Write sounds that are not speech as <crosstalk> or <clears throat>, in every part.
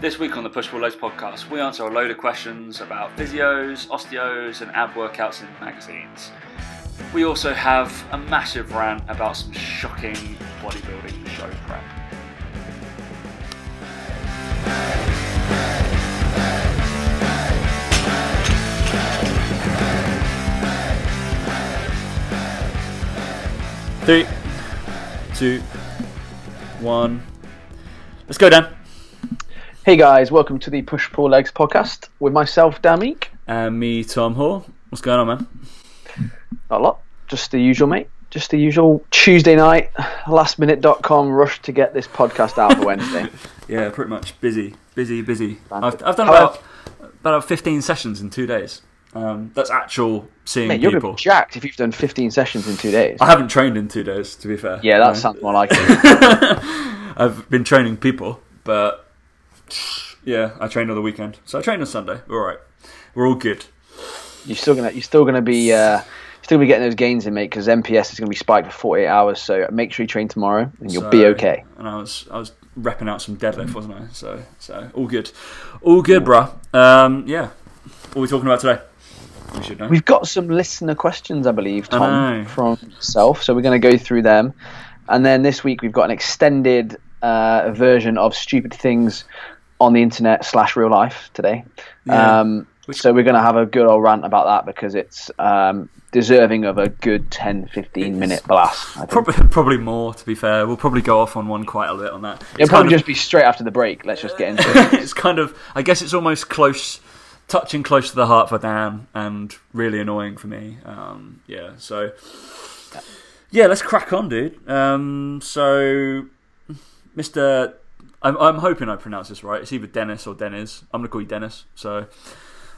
This week on the Push Pull Legs podcast, we answer a load of questions about physios, osteos, and ab workouts in magazines. We also have a massive rant about some shocking bodybuilding show prep. Three, two, one. Let's go, Dan. Hey guys, welcome to the Push Pull Legs podcast with myself, Dan Meek. And me, Tom Hall. What's going on, man? Not a lot, just the usual, mate. Just the usual Tuesday night, lastminute.com rush to get this podcast out for Wednesday. <laughs> Yeah, pretty much. Busy, busy, busy. I've, I've done However- about, about 15 sessions in two days. Um, that's actual seeing Mate, you're people. be jacked if you've done 15 sessions in two days. I haven't trained in two days, to be fair. Yeah, that No. sounds more like it. <laughs> I've been training people, but yeah, I trained on the weekend. So I trained on Sunday. All right. We're all good. You're still gonna, you're still gonna be, uh, still be getting those gains in, mate, because MPS is gonna be spiked for 48 hours. So make sure you train tomorrow, and you'll be okay. And I was I was repping out some deadlift, wasn't I? So so all good, all good, bruh. Um, yeah. What are we talking about today? We should know. We've got some listener questions, I believe, Tom, know. from self. So we're going to go through them. And then this week we've got an extended uh, version of stupid things on the internet slash real life today. Yeah. Um, so we're going to have a good old rant about that because it's um, deserving of a good 10, 15 minute blast. Probably, <laughs> probably more. To be fair, we'll probably go off on one quite a bit on that. It'll probably just be straight after the break. Let's just get into it. <laughs> it's kind of. I guess it's almost close, touching close to the heart for Dan, and really annoying for me. Um, yeah. So. Yeah, let's crack on, dude. Um, so, Mister, I'm, I'm hoping I pronounce this right. It's either Dennis or Dennis. I'm gonna call you Dennis. So,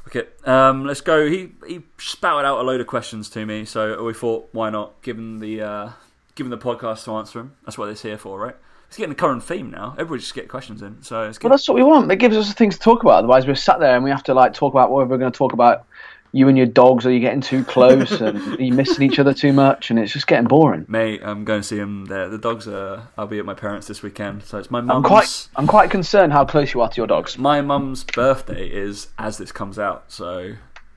okay, um, let's go. He he spouted out a load of questions to me, so we thought, why not? Given the uh, given the podcast to answer them, that's what it's here for, right? It's getting a current theme now. Everybody just get questions in, so. Well, that's what we want. It gives us things to talk about. Otherwise, we're sat there and we have to like talk about whether we're going to talk about you and your dogs. Are you getting too close? and <laughs> are you missing each other too much? And it's just getting boring. Mate, I'm going to see him there. The dogs are. I'll be at my parents this weekend, so it's my mum's. I'm quite, I'm quite concerned how close you are to your dogs. My mum's birthday is as this comes out, so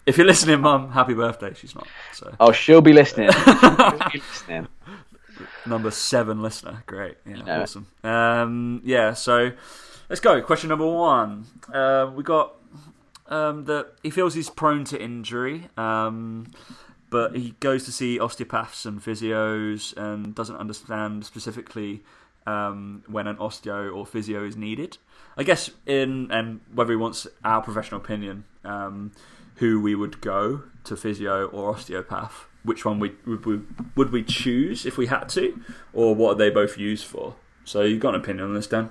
if you're listening, mum, happy birthday. She's not. So Oh, she'll be listening. <laughs> She'll be listening. number seven listener, great, yeah, Yeah. awesome. Um, yeah, so let's go. Question number one. Uh, we got um, that he feels he's prone to injury. Um, but he goes to see osteopaths and physios and doesn't understand specifically um, when an osteo or physio is needed. I guess in and whether he wants our professional opinion, um, who we would go to physio or osteopath, which one we would we would we choose if we had to, or what are they both used for? So you've got an opinion on this, Dan?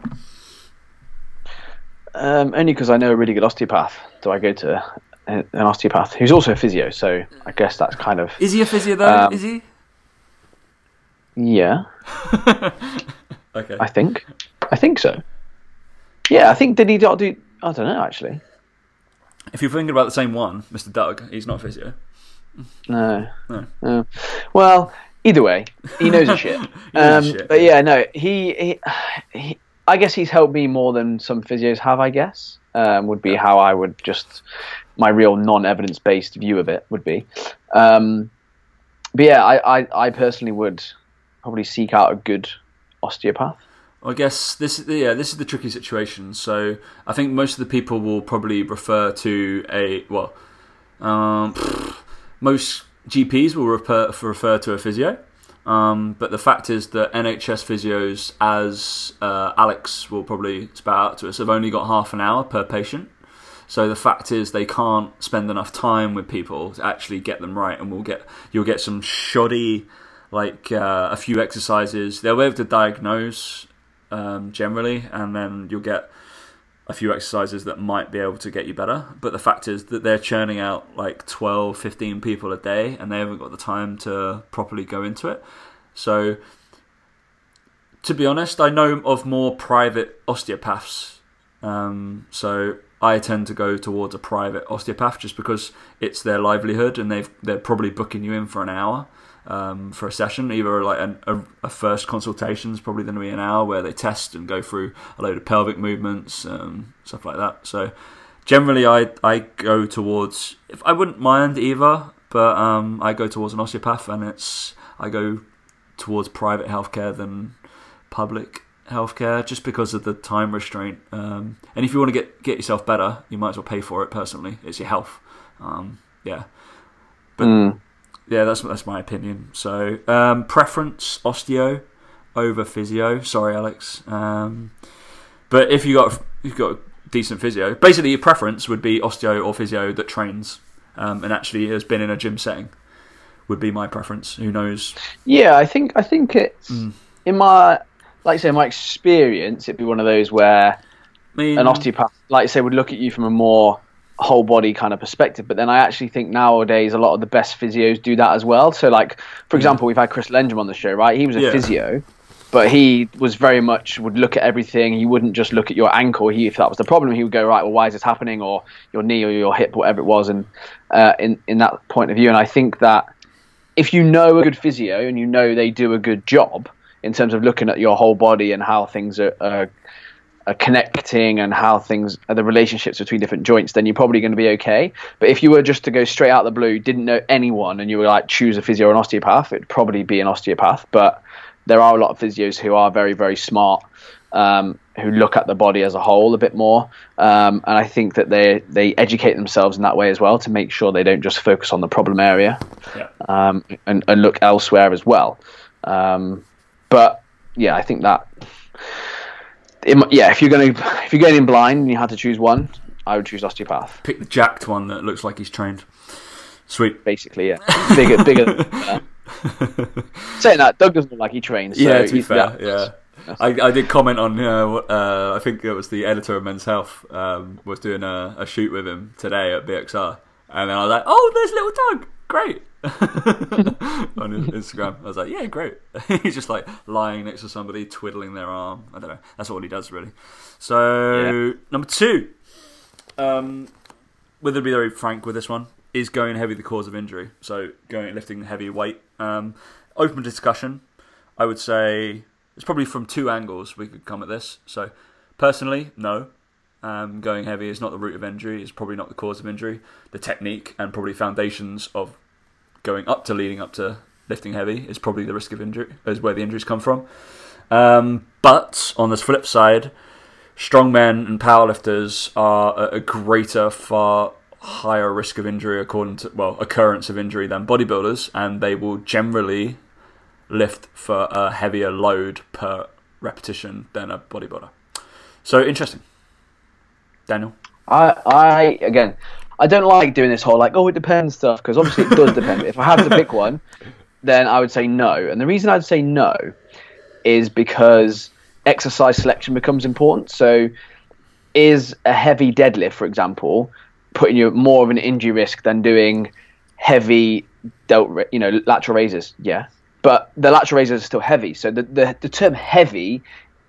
Um, only because I know a really good osteopath. Do I go to an osteopath who's also a physio? So I guess that's kind of Is he a physio though? Um, is he? yeah. <laughs> Okay. I think. I think so. Yeah, I think did he not do? I don't know actually. If you're thinking about the same one, Mr. Doug, he's not a physio. No. No. No. Well, either way, he knows a <laughs> shit. knows um, his shit. But yeah, no, he, he, <sighs> he. I guess he's helped me more than some physios have. I guess um, would be how I would just my real non-evidence based view of it would be. Um, but yeah, I, I, I personally would probably seek out a good osteopath. I guess this is yeah this is the tricky situation. So I think most of the people will probably refer to a well, um, most GPs will refer refer to a physio. Um, but the fact is that NHS physios, as uh, Alex will probably spout out to us, have only got half an hour per patient. So the fact is they can't spend enough time with people to actually get them right, and we'll get you'll get some shoddy, like uh, a few exercises. They'll be able to diagnose um, generally, and then you'll get a few exercises that might be able to get you better. But the fact is that they're churning out like 12, 15 people a day, and they haven't got the time to properly go into it. So, to be honest, I know of more private osteopaths. Um, so I tend to go towards a private osteopath just because it's their livelihood, and they've they're probably booking you in for an hour. Um, for a session. Either like an, a, a first consultation is probably going to be an hour where they test and go through a load of pelvic movements, um, stuff like that. So generally, I I go towards. If I wouldn't mind either, but um, I go towards an osteopath, and it's I go towards private healthcare than public healthcare, just because of the time restraint. Um, and if you want to get get yourself better, you might as well pay for it. Personally, it's your health. Um, yeah, but Mm. Yeah, that's that's my opinion. So um, preference osteo over physio. Sorry, Alex. Um, but if you got you've got a decent physio, basically your preference would be osteo or physio that trains um, and actually has been in a gym setting. Would be my preference. Who knows? Yeah, I think I think it's Mm. in my like I say, my experience, it'd be one of those where I mean, an osteopath, like I say, would look at you from a more whole body kind of perspective. But then I actually think nowadays a lot of the best physios do that as well. So, like for example, we've had Chris Lendrum on the show, right? He was a Yeah. physio, but he was very much would look at everything. He wouldn't just look at your ankle. He, if that was the problem, he would go right. Well, why is this happening? Or your knee or your hip, whatever it was. And uh, in in that point of view, and I think that if you know a good physio and you know they do a good job in terms of looking at your whole body and how things are, are, connecting and how things are the relationships between different joints, then you're probably going to be okay. But if you were just to go straight out the blue, didn't know anyone, and you were like choose a physio or an osteopath, it'd probably be an osteopath. But there are a lot of physios who are very very smart. Um, who look at the body as a whole a bit more, um, and I think that they they educate themselves in that way as well to make sure they don't just focus on the problem area Yeah. um, and, and look elsewhere as well. Um, but yeah, I think that it, yeah, if you're going to if you're going in blind and you had to choose one, I would choose osteopath. pick the jacked one that looks like he's trained. Sweet. Basically, yeah, bigger, bigger. <laughs> Saying that, Doug doesn't look like he trains. So yeah, to be fair, yeah. yeah. I, I did comment on, uh, what- uh, I think it was the editor of Men's Health um, was doing a, a shoot with him today at BXR, and then I was like, "Oh, there's little Doug, great!" <laughs> on his <laughs> Instagram, I was like, "Yeah, great." <laughs> He's just like lying next to somebody, twiddling their arm. I don't know. That's all he does, really. So number two, um, we're to be very frank with this one. Is going heavy the cause of injury? So going lifting heavy weight. Um, open discussion. I would say it's probably from two angles we could come at this. So personally, no. Um, going heavy is not the root of injury. It's probably not the cause of injury. The technique and probably foundations of going up to leading up to lifting heavy is probably the risk of injury. Is where the injuries come from. Um, but on the flip side, strongmen and powerlifters are at a greater, far higher risk of injury according to well occurrence of injury than bodybuilders, and they will generally lift for a heavier load per repetition than a bodybuilder. So interesting, Daniel. I, I again, I don't like doing this whole like, oh, it depends stuff because obviously it does <laughs> depend. if I had to pick one, then I would say no. And the reason I'd say no is because exercise selection becomes important. So, is a heavy deadlift, for example, putting you at more of an injury risk than doing heavy delt, you know, lateral raises? Yeah, but the lateral raises are still heavy. So the the, the term heavy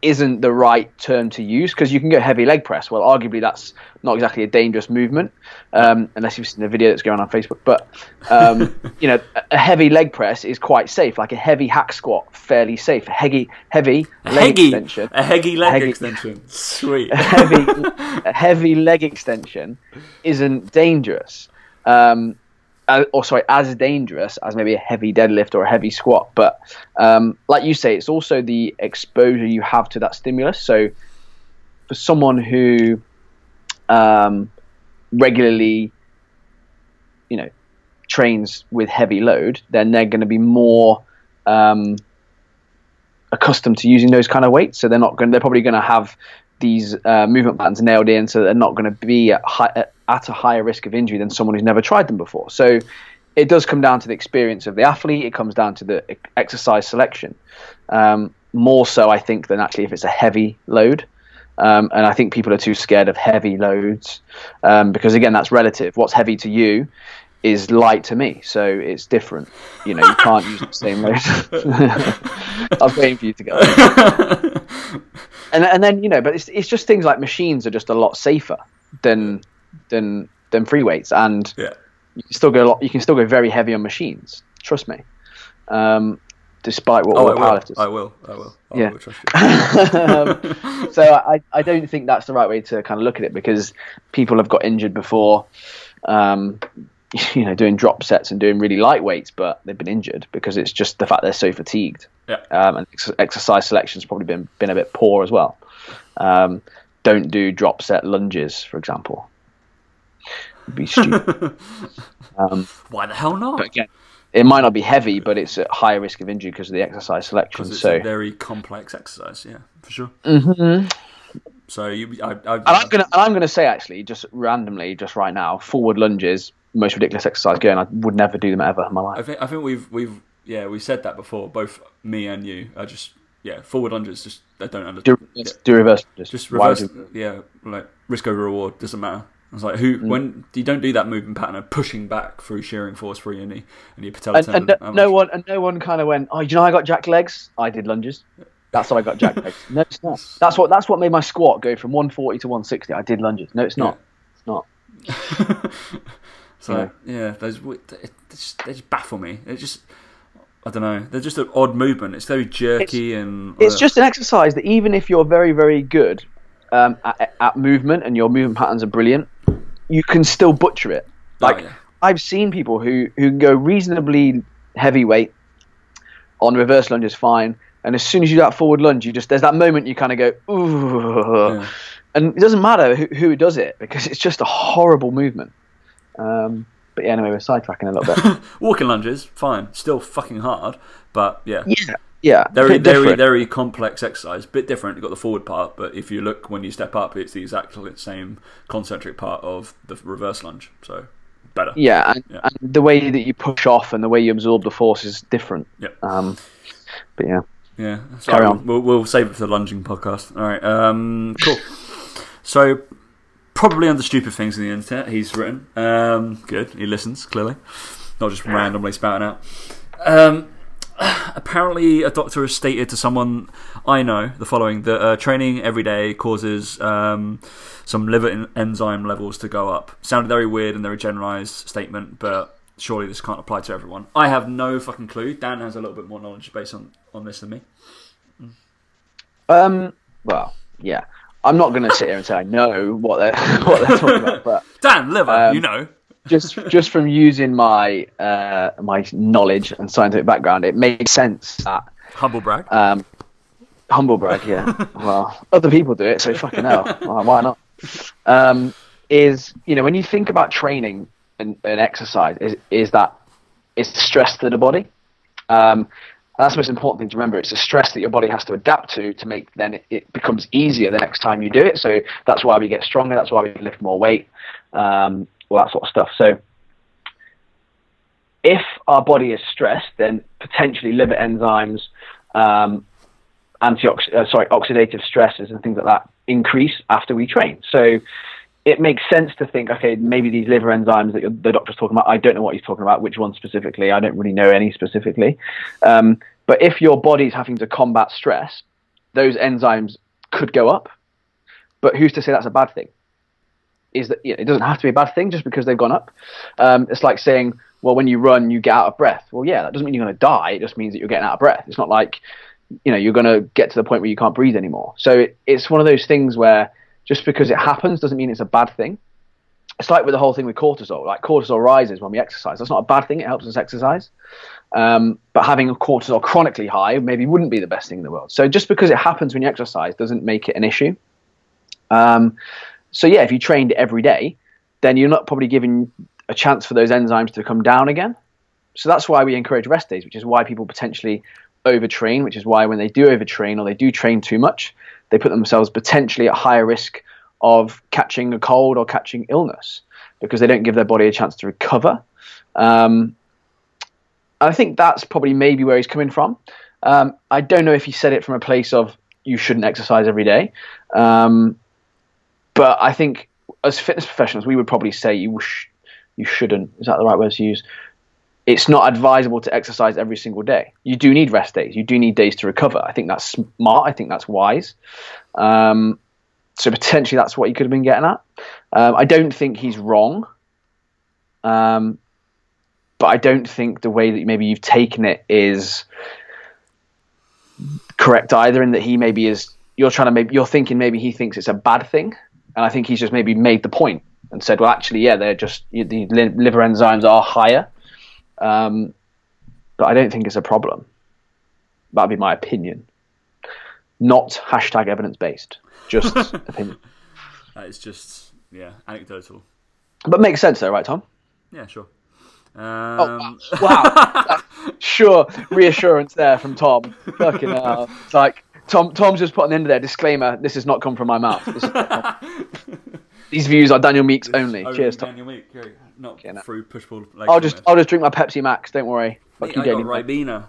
isn't the right term to use because you can go heavy leg press. Well, arguably that's not exactly a dangerous movement um, unless you've seen the video that's going on Facebook. But um, <laughs> you know, a- heavy leg press is quite safe. Like a heavy hack squat, fairly safe. A heavy, heavy leg Heggy, extension. a Heggy leg Heggy. extension. <laughs> Sweet. a heavy, <laughs> a heavy leg extension isn't dangerous. Um, uh, or sorry, as dangerous as maybe a heavy deadlift or a heavy squat. But um, like you say, it's also the exposure you have to that stimulus. So for someone who um, regularly, you know, trains with heavy load, then they're going to be more um, accustomed to using those kind of weights. So they're not going. They're probably going to have these uh, movement patterns nailed in, so they're not going to be at, high, at, a higher risk of injury than someone who's never tried them before. So it does come down to the experience of the athlete. It comes down to the exercise selection, um, more so I think than actually if it's a heavy load. Um, and I think people are too scared of heavy loads um, because again, that's relative. What's heavy to you is light to me, so it's different. You know, you can't use the same load. <laughs> I'm waiting for you to go. and and then you know, but it's it's just things like machines are just a lot safer than than than free weights, and yeah. you can still go a lot. You can still go very heavy on machines. Trust me. Um, despite what Oh, all powerlifters. I will. I will. I Yeah. will trust you. <laughs> um, so I, I don't think that's the right way to kind of look at it because people have got injured before, um, <laughs> you know, doing drop sets and doing really light weights, but they've been injured because it's just the fact they're so fatigued. Yeah. Um, and ex- exercise selection's probably been been a bit poor as well. Um, don't do drop set lunges, for example. It'd be stupid. <laughs> um, Why the hell not? again, it might not be heavy, but it's at higher risk of injury because of the exercise selection. It's So a very complex exercise. Yeah, for sure. Mhm. So you, I, I, And I'm gonna and I'm gonna say actually, just randomly, just right now, forward lunges, most ridiculous exercise going. I would never do them ever in my I life. think I think we've we've yeah we said that before. Both me and you are just yeah forward lunges. Just they don't under Do, yeah, do reverse. Just, just reverse. Yeah, like risk over reward doesn't matter. It's like who Mm. when you don't do that movement pattern of pushing back through shearing force through your knee and your patella and, and no, no one and no one kind of went. Oh, you know, I got jack legs. I did lunges. That's how I got jack legs. <laughs> No, it's not. That's what that's what made my squat go from 140 to 160. I did lunges. No, it's not. It's not. <laughs> So yeah, those they just, they just baffle me. It just I don't know. They're just an odd movement. It's very jerky and It's uh, just an exercise that even if you're very very good um, at, at movement and your movement patterns are brilliant, you can still butcher it. oh, Like yeah. I've seen people who who can go reasonably heavyweight on reverse lunges fine, and as soon as you do that forward lunge, you just there's that moment you kind of go ooh, Yeah. and it doesn't matter who, who does it because it's just a horrible movement. Um, but yeah, anyway, we're sidetracking a little bit. <laughs> walking lunges, fine, still fucking hard, but yeah. yeah, yeah, Very, very, very complex exercise. Bit different. You've got the forward part, but if you look when you step up, it's the exact same concentric part of the reverse lunge. So better. Yeah, and, Yeah. and the way that you push off and the way you absorb the force is different. Yep. Um, but yeah, Yeah. Carry Sorry, on. We'll, we'll save it for the lunging podcast. All right. Um, cool. so, probably under stupid things in the internet, he's written. Um, good. He listens clearly, not just randomly spouting out. Um, <sighs> apparently, a doctor has stated to someone I know the following: that uh, training every day causes um, some liver en- enzyme levels to go up. Sounded very weird and very generalized statement, but surely this can't apply to everyone. I have no fucking clue. Dan has a little bit more knowledge based on, on this than me. um, well, yeah. I'm not going to sit here and say I know what they're <laughs> what they're talking about, but <laughs> Dan, liver, Um, you know. just just from using my uh, my knowledge and scientific background, it makes sense that Humble brag. um, humble brag. Yeah, <laughs> well, other people do it, so fucking hell, Why- why not? Um, is you know when you think about training and, and exercise, is is that it's stress to the body. Um, that's the most important thing to remember. It's a stress that your body has to adapt to to make then it, becomes easier the next time you do it. So that's why we get stronger. That's why we lift more weight. Um, all that sort of stuff. So if our body is stressed, then potentially liver enzymes, um, uh, sorry, oxidative stresses and things like that increase after we train. So it makes sense to think, okay, maybe these liver enzymes that the doctor's talking about, I don't know what he's talking about, which one specifically, I don't really know any specifically. Um, but if your body's having to combat stress, those enzymes could go up. But who's to say that's a bad thing? Is that you know, it doesn't have to be a bad thing just because they've gone up. Um, it's like saying, well, when you run, you get out of breath. Well, yeah, that doesn't mean you're going to die. It just means that you're getting out of breath. It's not like you know you're going to get to the point where you can't breathe anymore. So it, it's one of those things where just because it happens doesn't mean it's a bad thing. It's like with the whole thing with cortisol. Like cortisol rises when we exercise. That's not a bad thing. It helps us exercise. Um, but having a cortisol chronically high maybe wouldn't be the best thing in the world. So just because it happens when you exercise doesn't make it an issue. Um, so yeah, if you trained every day, then you're not probably giving a chance for those enzymes to come down again. So that's why we encourage rest days, which is why people potentially overtrain, which is why when they do overtrain or they do train too much, they put themselves potentially at higher risk of catching a cold or catching illness because they don't give their body a chance to recover. Um, I think that's probably maybe where he's coming from. Um, I don't know if he said it from a place of you shouldn't exercise every day, um, but I think as fitness professionals, we would probably say you sh- you shouldn't. Is that the right word to use? It's not advisable to exercise every single day. You do need rest days. You do need days to recover. I think that's smart. I think that's wise. Um, so potentially that's what he could have been getting at. Um, I don't think he's wrong. Um, but I don't think the way that maybe you've taken it is correct either. In that he maybe is you're trying to maybe you're thinking maybe he thinks it's a bad thing, and I think he's just maybe made the point and said, well, actually, yeah, they're just the liver enzymes are higher, um, but I don't think it's a problem. That'd be my opinion. Not hashtag evidence based, just <laughs> opinion. That is just yeah anecdotal. But makes sense though, right, Tom? Yeah, sure. Oh, Um, wow. <laughs> sure, reassurance there from Tom. Fucking hell. It's like Tom. Tom's just put an end to there. Disclaimer: This has not come from my mouth. <laughs> These views are Daniel Meeks only. oh, Cheers, Tom. Daniel Meek, yeah, not no. through push pull. I'll just I'll just drink my Pepsi Max. Don't worry. Mate, you, I got Ribena.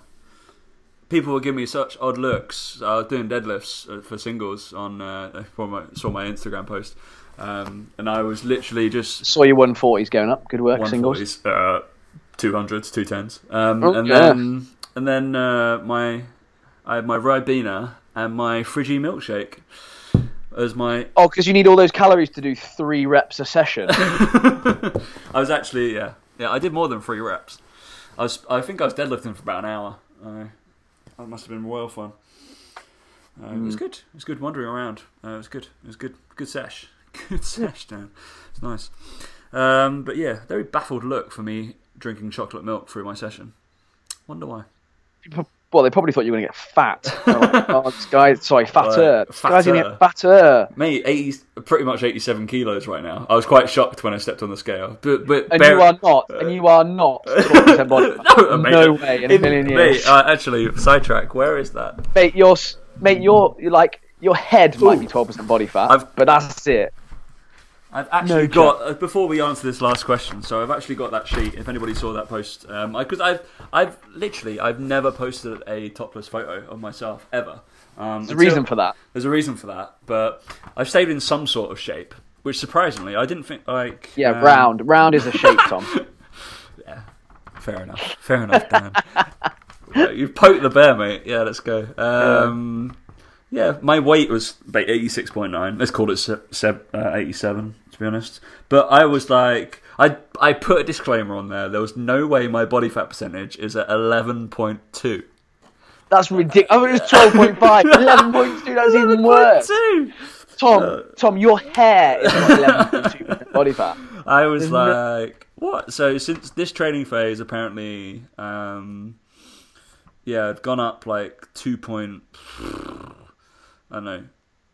People were giving me such odd looks. I was doing deadlifts uh, for singles on. Uh, probably saw my Instagram post, um, and I was literally just Saw your 140s going up. Good work, singles. 140s, uh, 200s, 210s, um, Oh, and yeah. then and then uh, my I had my Ribena and my Friggy milkshake as my. Oh, because you need all those calories to do three reps a session. <laughs> I was actually yeah yeah I did more than three reps. I was I think I was deadlifting for about an hour. Uh, that must have been royal fun. Uh, It Mm. was good. It was good wandering around. Uh, it was good. It was good. Good sesh. <laughs> Good sesh, Dan. It's nice. Um, but yeah, very baffled look for me drinking chocolate milk through my session. Wonder why. Well, they probably thought you were going to get fat. <laughs> Like, oh, this guy, sorry, fatter. Right, This guy's going to fatter. get fatter. Mate, 80, pretty much 87 kilos right now. I was quite shocked when I stepped on the scale. But, but And bear- you are not. And you are not. <laughs> 40% body fat. no, mate, no way in a million years. Mate, uh, actually, sidetrack. Where is that? mate, your mate, your you're like your head might be twelve percent body fat, I've- but that's it. I've actually No got uh, before we answer this last question. So I've actually got that sheet. If anybody saw that post, um, because I've I've literally I've never posted a topless photo of myself ever. Um, There's a reason for that. There's a reason for that, but I've stayed in some sort of shape, which surprisingly I didn't think like. Yeah, um, round. Round is a shape, Tom. <laughs> Yeah, fair enough. Fair enough, Dan. Yeah, you poked the bear, mate. Yeah, let's go. Um, yeah. my weight was eighty-six point nine. Let's call it uh, eighty-seven, to be honest. But I was like, I I put a disclaimer on there. There was no way my body fat percentage is at eleven point two. That's ridiculous. I mean, it was twelve point five. <laughs> Eleven point two. That's even worse. Two. Tom, Tom, your hair is not eleven point two body fat. I was There's no- like, what? So since this training phase, apparently, um, yeah, I've gone up like two point, <sighs> I don't know,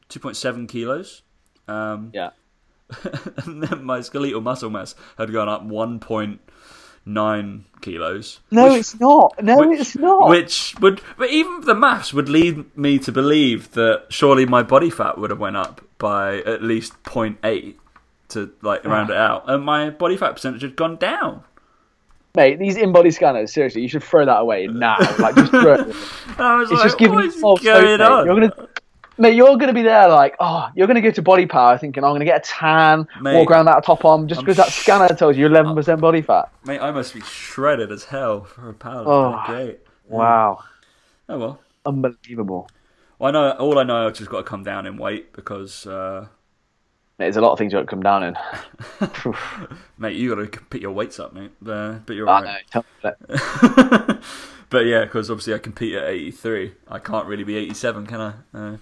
two point seven kilos. Um, Yeah. <laughs> and then my skeletal muscle mass had gone up one point nine kilos. No, which, it's not. No, which- it's not. Which would, but even the maths would lead me to believe that surely my body fat would have went up by at least 0.8 to like round ah. it out, and my body fat percentage had gone down. Mate, these in-body scanners, seriously, you should throw that away now. Like, just throw it. And <laughs> I was It's like, just giving you false hope, You're gonna, mate, you're gonna be there like, oh, you're gonna go to BodyPower thinking I'm gonna get a tan, Mate, walk around that top on, just I'm because that scanner tells you 11% body fat. Mate, I must be shredded as hell for a pound. Oh. Great. Wow, Oh well. unbelievable. Well, I know. All I know, I've just got to come down in weight because, uh, there's a lot of things you don't come down in. <laughs> mate, you got to put your weights up, mate. Uh, but you're I know. right. tell <laughs> but yeah, because obviously I compete at 83. I can't really be 87, can I? Uh,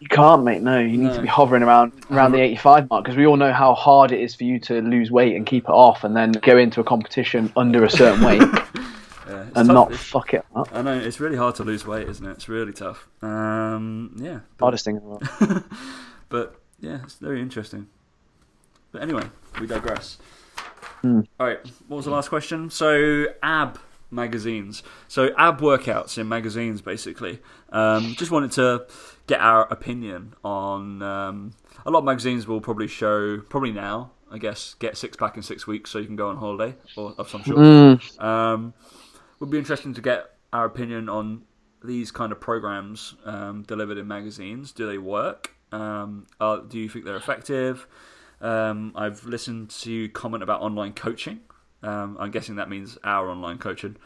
You can't, mate. No, you need No. to be hovering around around the 85 mark because we all know how hard it is for you to lose weight and keep it off, and then go into a competition under a certain weight <laughs> yeah, and tough. not It's- fuck it up. I know it's really hard to lose weight, isn't it? It's really tough. Um, yeah, but, Hardest thing in the world. but yeah, it's very interesting. But anyway, we digress. Hmm. All right, what was the last question? So ab magazines, so ab workouts in magazines, basically. Um, just wanted to get our opinion on. Um, a lot of magazines will probably show, probably now, I guess, get six pack in six weeks, so you can go on holiday or of some sort. Mm. Um, would be interesting to get our opinion on these kind of programs um, delivered in magazines. Do they work? Um, uh, do you think they're effective? Um, I've listened to comment about online coaching. Um, I'm guessing that means our online coaching.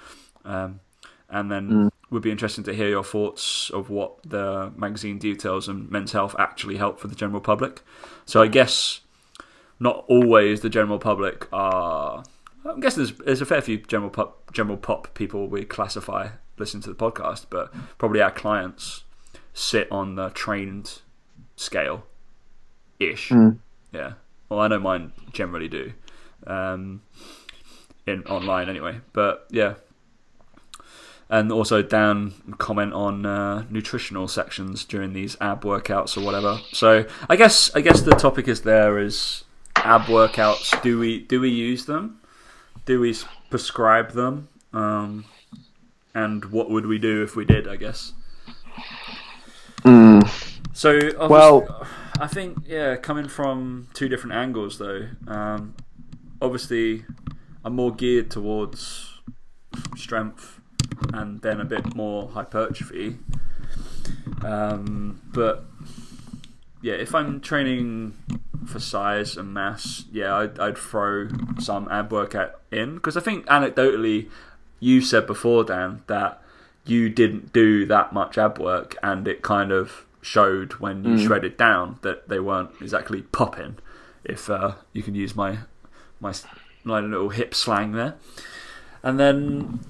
Um, and then would be interesting to hear your thoughts of what the magazine details and men's health actually help for the general public. So I guess not always the general public are I guess there's there's a fair few general pop general pop people we classify listen to the podcast, but probably our clients sit on the trained scale ish. Mm. Yeah. Well, I know mine generally do. Um, in online anyway, but yeah. And also Dan comment on uh, nutritional sections during these ab workouts or whatever. So I guess I guess the topic is there is ab workouts. Do we do we use them? Do we prescribe them? Um, and what would we do if we did? I guess. Mm. So Well- I think yeah, coming from two different angles though. Um, obviously, I'm more geared towards strength and then a bit more hypertrophy. Um, but yeah, if I'm training for size and mass, yeah, I'd, I'd throw some ab workout in because I think anecdotally, you said before, Dan, that you didn't do that much ab work, and it kind of showed when you shredded down that they weren't exactly popping. If uh, you can use my my my little hip slang there, and then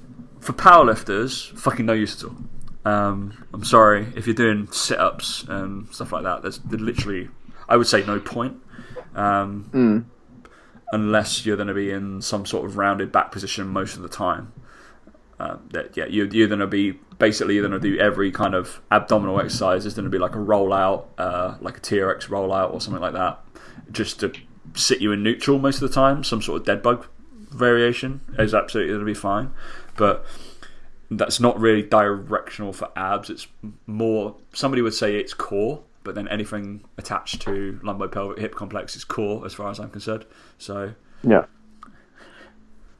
for powerlifters, fucking no use at all. Um, I'm sorry if you're doing sit ups and stuff like that. There's, there's literally, I would say, no point. Um, Mm. unless you're going to be in some sort of rounded back position most of the time. Uh, that yeah, you're, you're going to be basically you're going to do every kind of abdominal exercise. It's going to be like a rollout, uh, like a TRX rollout or something like that, just to sit you in neutral most of the time. Some sort of dead bug variation is absolutely going to be fine, but that's not really directional for abs. It's more somebody would say it's core, but then anything attached to lumbopelvic hip complex is core as far as I'm concerned. So, Yeah.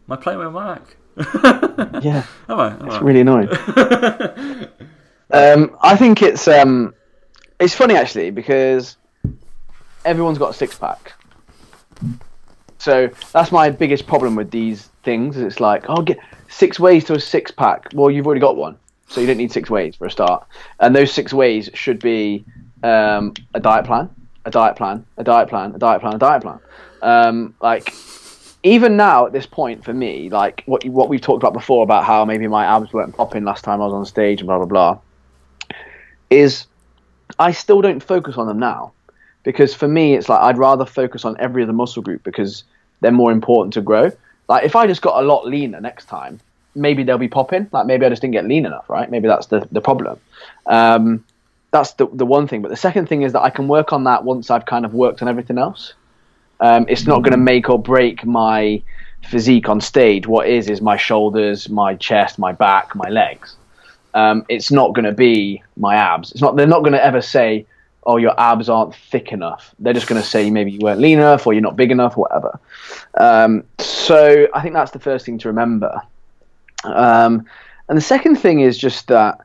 my playing with mic? Yeah. <laughs> Am I? Am It's I? really annoying. <laughs> um, I think it's um, it's funny actually because everyone's got a six pack. So that's my biggest problem with these things. Is it's like, oh, get six ways to a six pack. Well, you've already got one, so you don't need six ways for a start. And those six ways should be um, a diet plan, a diet plan, a diet plan, a diet plan, a diet plan. Um, like even now at this point for me, like what what we've talked about before about how maybe my abs weren't popping last time I was on stage and blah blah blah, is I still don't focus on them now because for me it's like I'd rather focus on every other muscle group because they're more important to grow. Like if I just got a lot leaner next time, maybe they'll be popping. Like maybe I just didn't get lean enough, right? Maybe that's the the problem. Um, that's the the one thing. But the second thing is that I can work on that once I've kind of worked on everything else. Um, it's not going to make or break my physique on stage. What is is my shoulders, my chest, my back, my legs. Um, it's not going to be my abs. It's not. They're not going to ever say, "Oh, your abs aren't thick enough." They're just going to say maybe you weren't lean enough or you're not big enough, whatever. Um, so I think that's the first thing to remember. Um, and the second thing is just that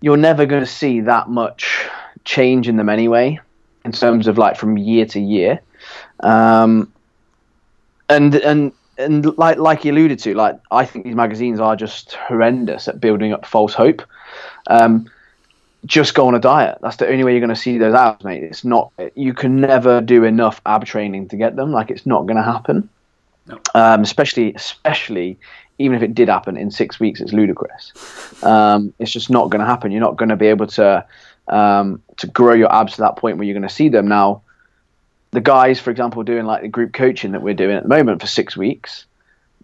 you're never going to see that much change in them anyway, in terms of like from year to year. Um, and and and like like you alluded to, like I think these magazines are just horrendous at building up false hope. Um, just go on a diet. That's the only way you're going to see those abs, mate. It's not. You can never do enough ab training to get them. Like it's not going to happen. No. Um, especially, especially, even if it did happen in six weeks, it's ludicrous. Um, it's just not going to happen. You're not going to be able to um, to grow your abs to that point where you're going to see them. Now, the guys, for example, doing like the group coaching that we're doing at the moment for six weeks,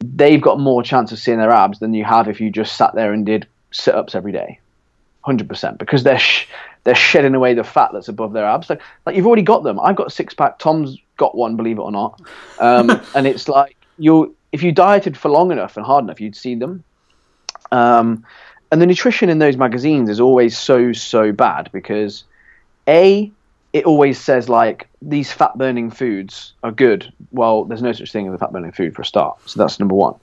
they've got more chance of seeing their abs than you have if you just sat there and did sit ups every day, hundred percent, because they're sh- they're shedding away the fat that's above their abs. Like, like you've already got them. I've got a six pack. Tom's got one, believe it or not. Um, <laughs> and it's like you if you dieted for long enough and hard enough, you'd see them. Um, and the nutrition in those magazines is always so so bad because a it always says like these fat burning foods are good. Well, there's no such thing as a fat burning food for a start. So that's number one.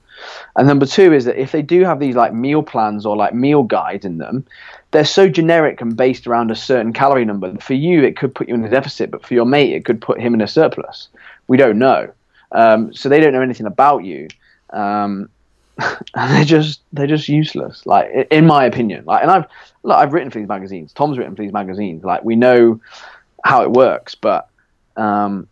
And number two is that if they do have these like meal plans or like meal guides in them, they're so generic and based around a certain calorie number. For you, it could put you in a deficit, but for your mate, it could put him in a surplus. We don't know. Um, so they don't know anything about you. Um, <laughs> and they're just they're just useless. Like in my opinion. Like, and I've I've written for these magazines. Tom's written for these magazines. Like we know how it works, but um,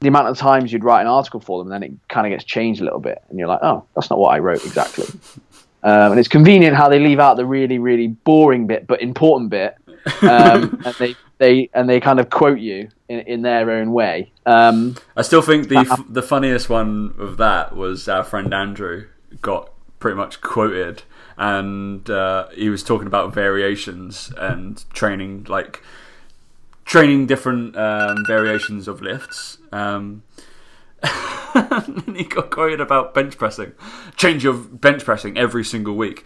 the amount of times you'd write an article for them, and then it kind of gets changed a little bit, and you're like, oh, that's not what I wrote exactly. <laughs> um, and it's convenient how they leave out the really, really boring bit, but important bit, um, <laughs> and they they and they kind of quote you in, in their own way. Um, I still think the f- the funniest one of that was our friend Andrew got pretty much quoted, and uh, he was talking about variations and training like training different um, variations of lifts. Um, <laughs> and he got quoted about bench pressing. Change your bench pressing every single week.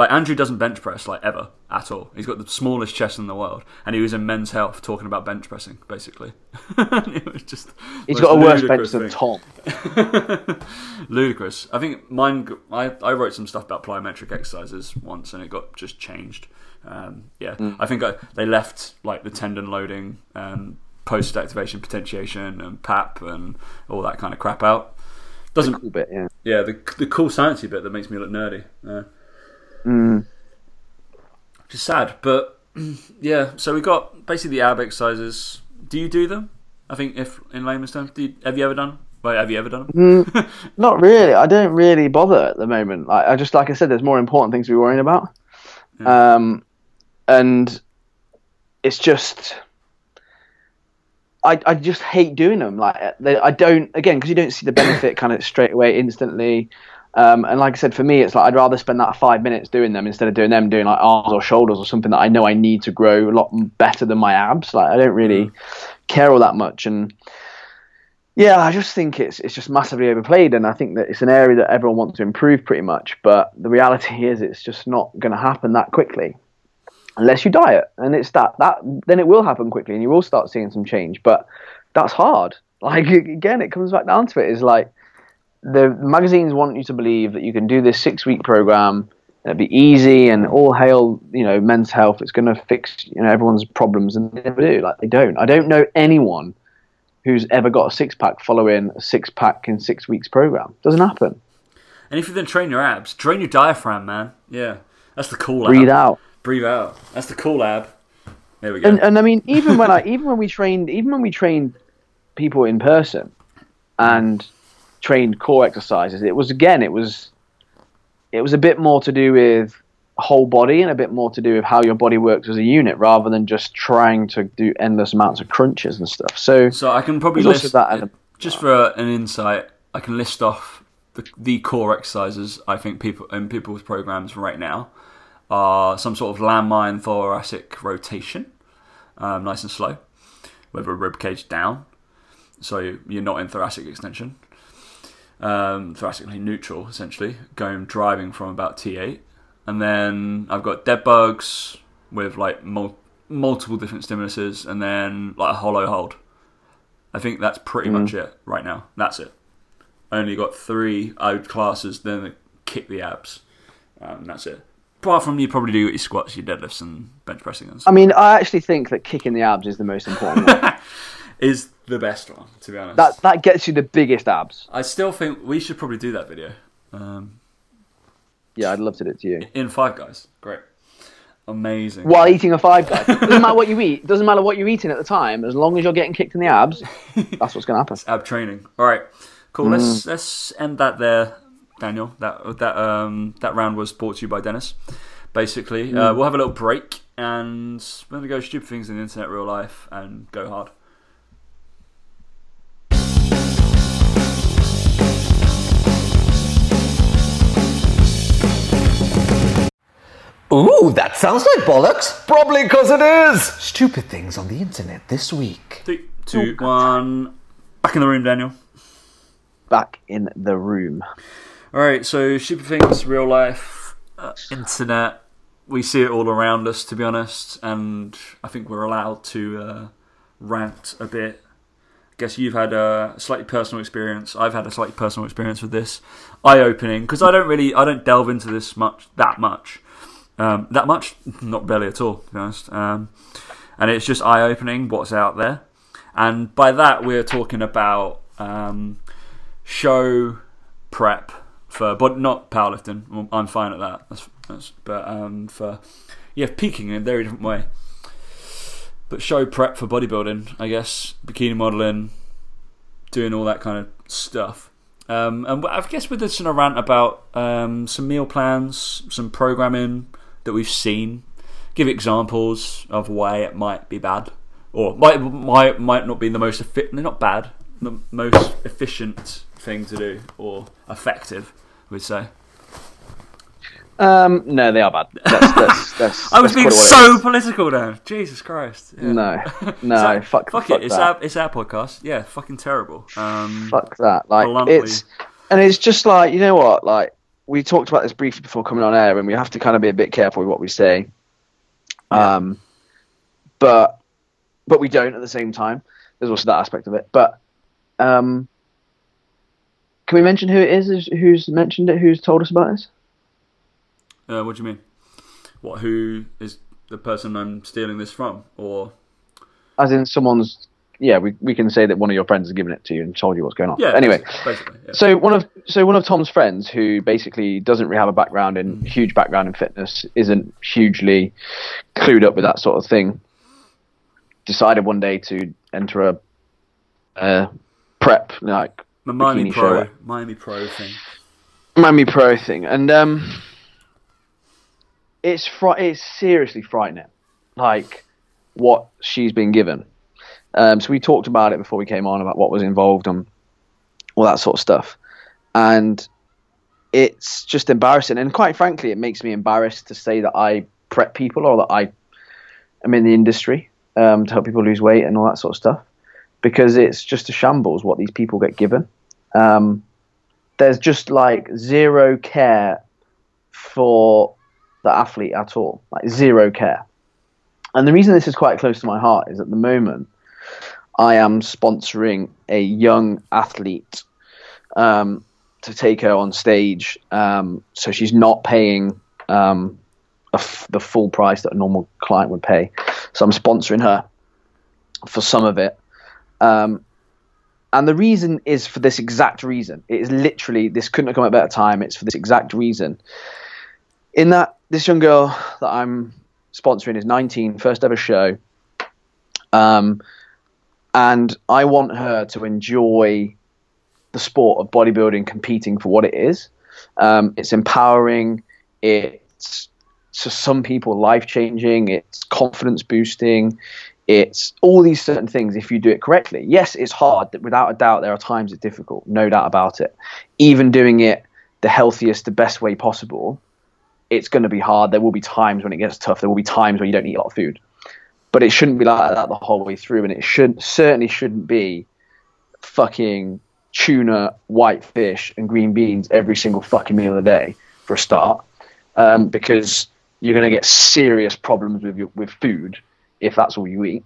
Like Andrew doesn't bench press like ever at all. He's got the smallest chest in the world, and he was in Men's Health talking about bench pressing, basically. <laughs> it was just he's got a worse bench than Tom. <laughs> ludicrous. I think mine. I, I wrote some stuff about plyometric exercises once, and it got just changed. Um, yeah, mm. I think I, they left like the tendon loading, and post activation potentiation, and PAP, and all that kind of crap out. Doesn't the cool bit, yeah. Yeah, the the cool sciencey bit that makes me look nerdy. Uh, mm. Which is sad, but <clears throat> yeah. So we got basically the ab exercises. Do you do them? I think if in layman's terms, you, have you ever done? Wait, have you ever done them? Mm, <laughs> not really. I don't really bother at the moment. Like I just like I said, there's more important things to be worrying about. Yeah. Um, and it's just I, I just hate doing them. Like they, I don't again because you don't see the benefit kind of straight away instantly. Um, and like I said, for me, it's like I'd rather spend that five minutes doing them instead of doing them doing like arms or shoulders or something that I know I need to grow a lot better than my abs. Like I don't really mm. care all that much, and yeah, I just think it's it's just massively overplayed, and I think that it's an area that everyone wants to improve pretty much. But the reality is, it's just not going to happen that quickly unless you diet, and it's that that then it will happen quickly, and you will start seeing some change. But that's hard. Like <laughs> again, it comes back down to it is like the magazines want you to believe that you can do this six week program. It'll be easy and all hail, you know, men's health. It's going to fix, you know, everyone's problems, and they never do. Like they don't. I don't know anyone who's ever got a six pack following a six pack in six weeks program. Doesn't happen. And if you then train your abs, train your diaphragm, man. Yeah, that's the cool. Breathe out. Breathe out. That's the cool ab. There we go. And, and I mean, even when I even when we trained even when we trained people in person and trained core exercises, it was again it was it was a bit more to do with whole body and a bit more to do with how your body works as a unit rather than just trying to do endless amounts of crunches and stuff. So So I can probably list that just for an insight, I can list off the, the core exercises I think people in people's programs right now are some sort of landmine thoracic rotation, um, nice and slow, with a rib cage down, so you're not in thoracic extension. Um, thoracically neutral, essentially, going driving from about T8, and then I've got dead bugs with like mul- multiple different stimuluses, and then like a hollow hold. I think that's pretty mm. much it right now. That's it. only got three out classes, then kick the abs. Um, that's it. Apart from you probably do your squats, your deadlifts, and bench pressing. And stuff. I mean, I actually think that kicking the abs is the most important <laughs> is the best one, to be honest. That that gets you the biggest abs. I still think we should probably do that video. Um, yeah, I'd love to do it to you. In Five Guys, great, amazing. While eating a Five Guys, doesn't matter what you eat. Doesn't matter what you're eating at the time. As long as you're getting kicked in the abs, <laughs> that's what's going to happen. It's ab training. All right, cool. Mm. Let's let's end that there. Daniel. That that um, that round was brought to you by Dennis. Basically, mm. uh, we'll have a little break and we're going to go stupid things in the internet, real life, and go hard. Ooh, that sounds like bollocks. Probably because it is. Stupid things on the internet this week. Three, two, one. Back in the room, Daniel. Back in the room. All right, so stupid things, real life, uh, internet. We see it all around us, to be honest, and I think we're allowed to uh, rant a bit. I guess you've had a slightly personal experience. I've had a slightly personal experience with this, eye-opening because I don't really, I don't delve into this much, that much, um, that much, not barely at all, to be honest. Um, and it's just eye-opening what's out there, and by that we're talking about um, show prep for, but not powerlifting. I'm fine at that. That's, that's, but um, for yeah, peaking in a very different way. But show prep for bodybuilding, I guess, bikini modeling, doing all that kind of stuff. Um, and I guess this in a rant about um, some meal plans, some programming that we've seen, give examples of why it might be bad, or might might might not be the most efficient, not bad, the most efficient thing to do or effective. We'd say. Um, no, they are bad. That's, <laughs> that's, that's, I was being quite what it so political now. Jesus Christ. Yeah. No, <laughs> no, fuck, fuck, fuck it. It's that. our it's our podcast. Yeah, fucking terrible. Um, fuck that. Like Bluntly. it's, and it's just like you know what? Like we talked about this briefly before coming on air, and we have to kind of be a bit careful with what we say. Um, but but we don't at the same time. There's also that aspect of it. But um, can we mention who it is? who's- Who's mentioned it? Who's told us about this? uh, what do you mean? What? Who is the person I'm stealing this from? Or As in someone's. Yeah, we, we can say that one of your friends has given it to you and told you what's going on. yeah. Anyway, basically, basically yeah. So one of so one of Tom's friends who basically doesn't really have a background in huge background in fitness, isn't hugely clued up with that sort of thing, decided one day to enter a, a prep like the Miami Pro, show. Miami Pro thing. Miami Pro thing, and um, it's fri- it's seriously frightening, like what she's been given. Um, so we talked about it before we came on about what was involved and all that sort of stuff, and it's just embarrassing. And quite frankly, it makes me embarrassed to say that I prep people or that I am in the industry um, to help people lose weight and all that sort of stuff, because it's just a shambles what these people get given. Um, there's just like zero care for the athlete at all, like zero care. And the reason this is quite close to my heart is at the moment I am sponsoring a young athlete um, to take her on stage. Um, so she's not paying um, the full price that a normal client would pay. So I'm sponsoring her for some of it. Um, and the reason is for this exact reason. It is literally, this couldn't have come at a better time. It's for this exact reason. In that, this young girl that I'm sponsoring is 19, first ever show. Um, and I want her to enjoy the sport of bodybuilding, competing for what it is. Um, it's empowering. It's to some people life changing. It's confidence boosting. It's all these certain things if you do it correctly. Yes, it's hard. Without a doubt, there are times it's difficult. No doubt about it. Even doing it the healthiest, the best way possible, it's going to be hard. There will be times when it gets tough. There will be times where you don't eat a lot of food. But it shouldn't be like that the whole way through, and it should certainly shouldn't be fucking tuna, white fish, and green beans every single fucking meal of the day for a start, um, because you're going to get serious problems with your, with food if that's all you eat.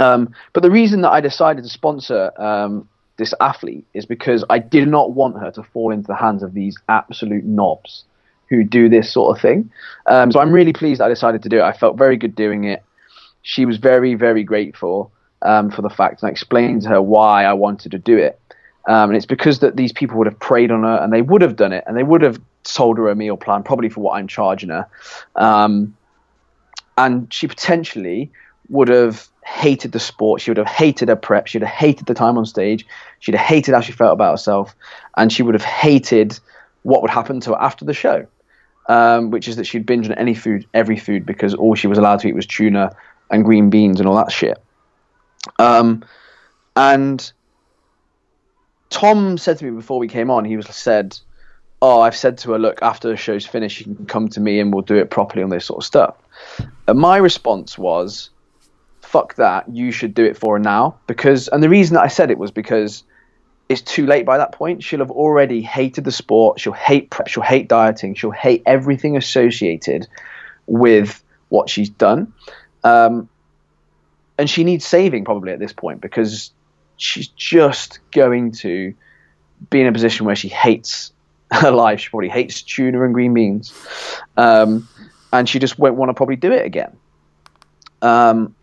Um, but the reason that I decided to sponsor um, this athlete is because I did not want her to fall into the hands of these absolute knobs who do this sort of thing. Um, so I'm really pleased I decided to do it. I felt very good doing it. She was very, very grateful um, for the fact, and I explained to her why I wanted to do it. Um, and it's because that these people would have preyed on her, and they would have done it, and they would have sold her a meal plan, probably for what I'm charging her. Um, and she potentially would have hated the sport. She would have hated her prep. She would have hated the time on stage. She'd have hated how she felt about herself, and she would have hated what would happen to her after the show. Um, which is that she'd binge on any food, every food, because all she was allowed to eat was tuna and green beans and all that shit. Um, and Tom said to me before we came on, he was said, "Oh, I've said to her, look, after the show's finished, you can come to me and we'll do it properly on this sort of stuff." And my response was, "Fuck that! You should do it for her now." Because, and the reason that I said it was because it's too late by that point. She'll have already hated the sport. She'll hate prep. She'll hate dieting. She'll hate everything associated with what she's done. Um, and she needs saving probably at this point because she's just going to be in a position where she hates <laughs> her life. She probably hates tuna and green beans. Um, and she just won't want to probably do it again. Um,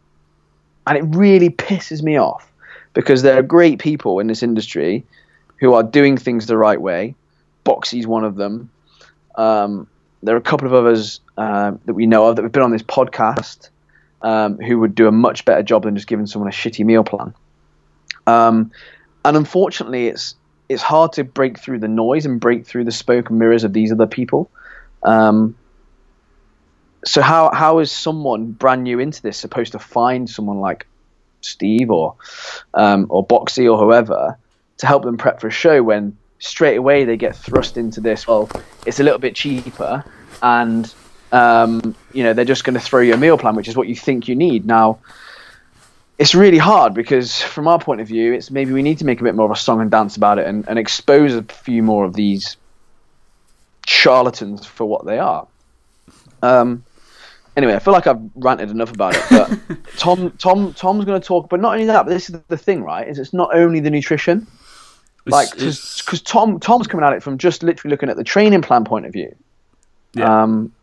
and it really pisses me off because there are great people in this industry who are doing things the right way. Boxy's one of them. Um, there are a couple of others uh, that we know of that have been on this podcast um, who would do a much better job than just giving someone a shitty meal plan. Um, and unfortunately, it's it's hard to break through the noise and break through the smoke and mirrors of these other people. Um, so how how is someone brand new into this supposed to find someone like Steve or um, or Boxy or whoever to help them prep for a show when straight away they get thrust into this? Well, it's a little bit cheaper, and um, you know they're just going to throw you a meal plan, which is what you think you need now. It's really hard because, from our point of view, it's maybe we need to make a bit more of a song and dance about it and, and expose a few more of these charlatans for what they are. Um, anyway, I feel like I've ranted enough about it. But <laughs> Tom, Tom, Tom's going to talk. But not only that, but this is the thing, right? Is it's not only the nutrition, like because Tom, Tom's coming at it from just literally looking at the training plan point of view. Yeah. Um,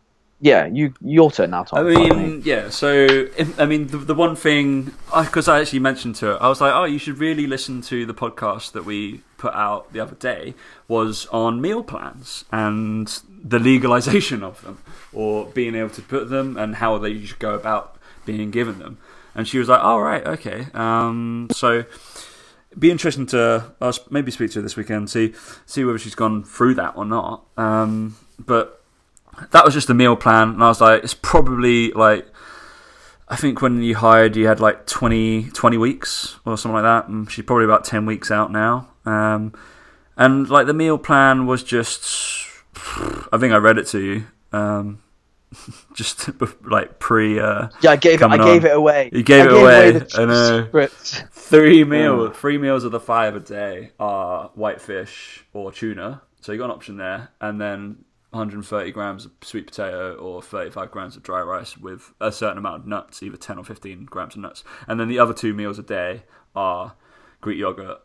yeah, you your turn now, Tom. I mean, yeah. So, I mean, the, the one thing, because I actually mentioned to her, I was like, oh, you should really listen to the podcast that we put out the other day was on meal plans and the legalization <laughs> of them, or being able to put them and how they should go about being given them. And she was like, "All right, okay." Um, so, be interesting to maybe speak to her this weekend, see see whether she's gone through that or not. Um, but that was just a meal plan, and I was like, it's probably like. I think when you hired, you had like 20, 20 weeks or something like that, and she's probably about 10 weeks out now. Um, and like the meal plan was just, I think I read it to you, um, <laughs> just <laughs> like pre uh, yeah, I gave I coming gave it away. You gave I it away, the <laughs> I know. Three meal, three meals of the five a day are whitefish or tuna. So you got an option there, and then 130 grams of sweet potato or 35 grams of dry rice with a certain amount of nuts, either 10 or 15 grams of nuts. And then the other two meals a day are Greek yogurt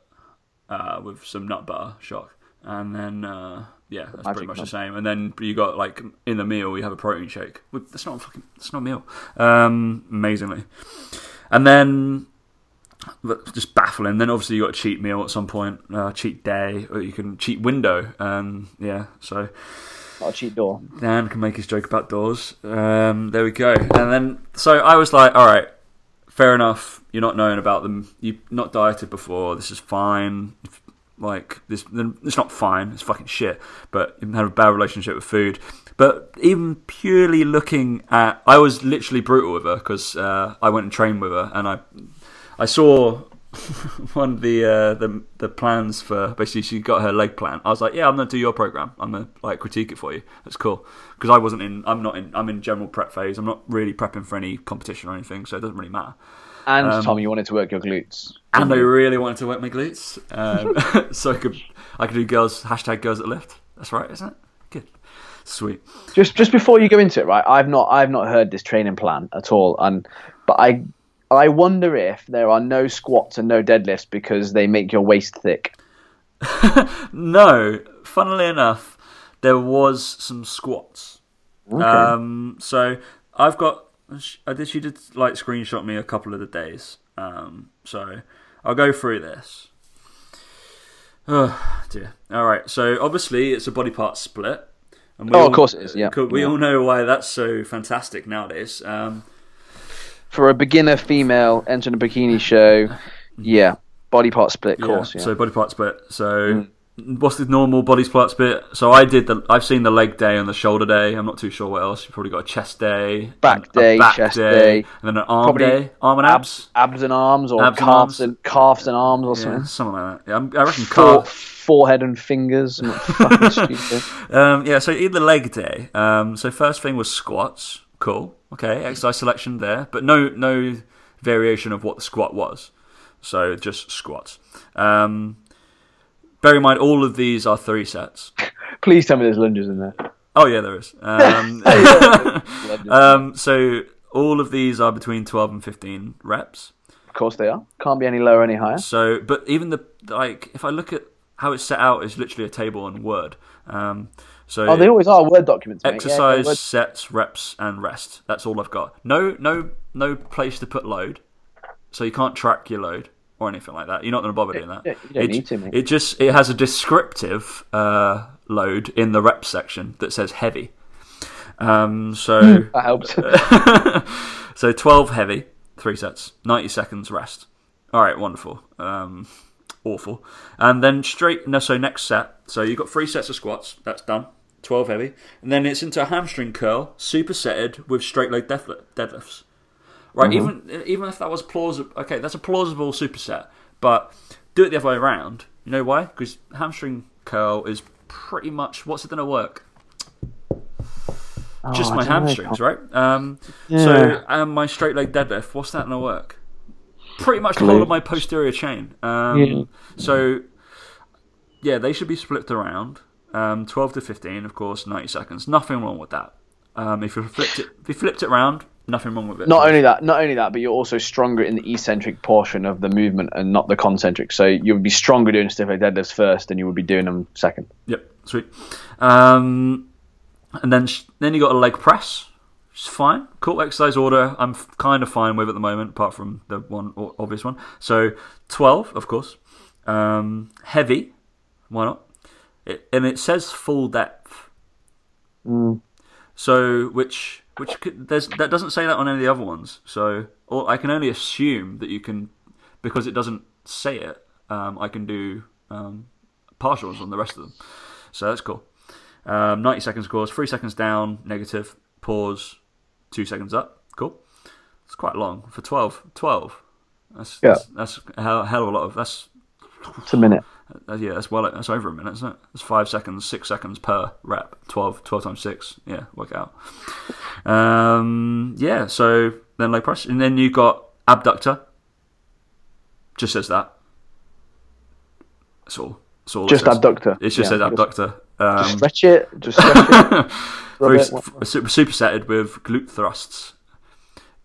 uh, with some nut butter, shock, and then uh, yeah, that's pretty much the same. And then you got like in the meal you have a protein shake. That's not a fucking, that's not a meal. Um, amazingly, and then just baffling. Then obviously you got a cheat meal at some point, uh, cheat day, or you can cheat window. Um, yeah, so A cheat door. Dan can make his joke about doors. Um, there we go. And then so I was like, all right, fair enough. You're not knowing about them. You've not dieted before. This is fine. Like this, it's not fine. It's fucking shit. But you have a bad relationship with food. But even purely looking at, I was literally brutal with her because uh, I went and trained with her, and I, I saw <laughs> one of the uh, the the plans for basically she got her leg plan. I was like, yeah, I'm gonna do your program. I'm gonna like critique it for you. That's cool because I wasn't in. I'm not in. I'm in general prep phase. I'm not really prepping for any competition or anything, so it doesn't really matter. And Um, Tom, you wanted to work your glutes. And I really wanted to work my glutes, um, <laughs> so I could I could do girls hashtag girls that lift. That's right, isn't it? Good, sweet. Just just before you go into it, right? I've not I've not heard this training plan at all, and but I I wonder if there are no squats and no deadlifts because they make your waist thick. <laughs> No, funnily enough, there was some squats. Um, so I've got. I did. She did like screenshot me a couple of the days. Um, so I'll go through this. Oh dear. All right. So obviously it's a body part split. And we Oh, all- of course it is, yeah. We Yeah. all know why that's so fantastic nowadays. Um, For a beginner female entering a bikini show, yeah, body part split Yeah, course. Yeah. So body part split. So what's the normal body part split? So I did the. I've seen the leg day and the shoulder day. I'm not too sure what else. You've probably got a chest day, Back day, back chest day, and then an arm probably day, arm and abs. abs, and arms, or Abs and calves arms. and calves and arms, or Yeah, something. something like that. Yeah, I'm- I reckon Fore, forehead and fingers. <laughs> I'm fucking stupid. Um, yeah, so either leg day. Um, so first thing was squats. Cool. Okay, exercise selection there, but no no variation of what the squat was. So just squats. Um, bear in mind, all of these are three sets. <laughs> Please tell me there's lunges in there. Oh yeah, there is. Um, <laughs> um, so all of these are between twelve and fifteen reps. Of course they are. Can't be any lower, any higher. So, but even the like, if I look at how it's set out, is literally a table and Word. Um, so Oh, they always are Word documents. mate. Exercise, yeah, sets, reps, and rest. That's all I've got. No, no, no place to put load. So you can't track your load or anything like that. You're not going to bother doing that. yeah, you don't it, need to. It just it has a descriptive uh, load in the rep section that says heavy. Um, so <laughs> that helps. <laughs> so 12 heavy, three sets, 90 seconds rest. All right, wonderful. Um, awful. And then straight, no, so next set. So you've got three sets of squats. That's done. 12 heavy. And then it's into a hamstring curl, supersetted with straight leg deadlifts. Right, even even if that was plausible, okay, that's a plausible superset, but do it the other way around. You know why? Because hamstring curl is pretty much what's it going to work? Just Oh, I my don't know. hamstrings, right? Um, Yeah. So, and my straight leg deadlift, what's that going to work? Pretty much the whole of my posterior chain. Um, Yeah. So, yeah, they should be split around. Um, 12 to 15, of course, 90 seconds. Nothing wrong with that. Um, if you flipped it, if you flipped it around, nothing wrong with it. Not only that, not only that, but you're also stronger in the eccentric portion of the movement and not the concentric. So you would be stronger doing stiff leg deadlifts first than you would be doing them second. Yep, sweet. Um, and then sh- then you got a leg press. It's fine. Cool exercise order. I'm f- kind of fine with at the moment, apart from the one o- obvious one. So twelve, of course. Um, heavy. Why not? It, and it says full depth. So which which could, there's that doesn't say that on any of the other ones. So or I can only assume that you can because it doesn't say it. Um, I can do um, partials on the rest of them. So that's cool. Um, 90 seconds, of course. Three seconds down, negative. Pause. Two seconds up. Cool. It's quite long for 12. 12. That's, Yeah. that's, that's a hell, hell of a lot of. That's It's a minute. Uh, yeah, that's well, that's over a minute, isn't it? It's five seconds, six seconds per rep. 12, 12 times six. Yeah, work out. Um, yeah, so then leg press, and then you got abductor. Just says that. That's all. That's all. Just says. abductor. It just Yeah, says abductor. Um, Just stretch it. Just stretch it. <laughs> Very it. super, supersetted with glute thrusts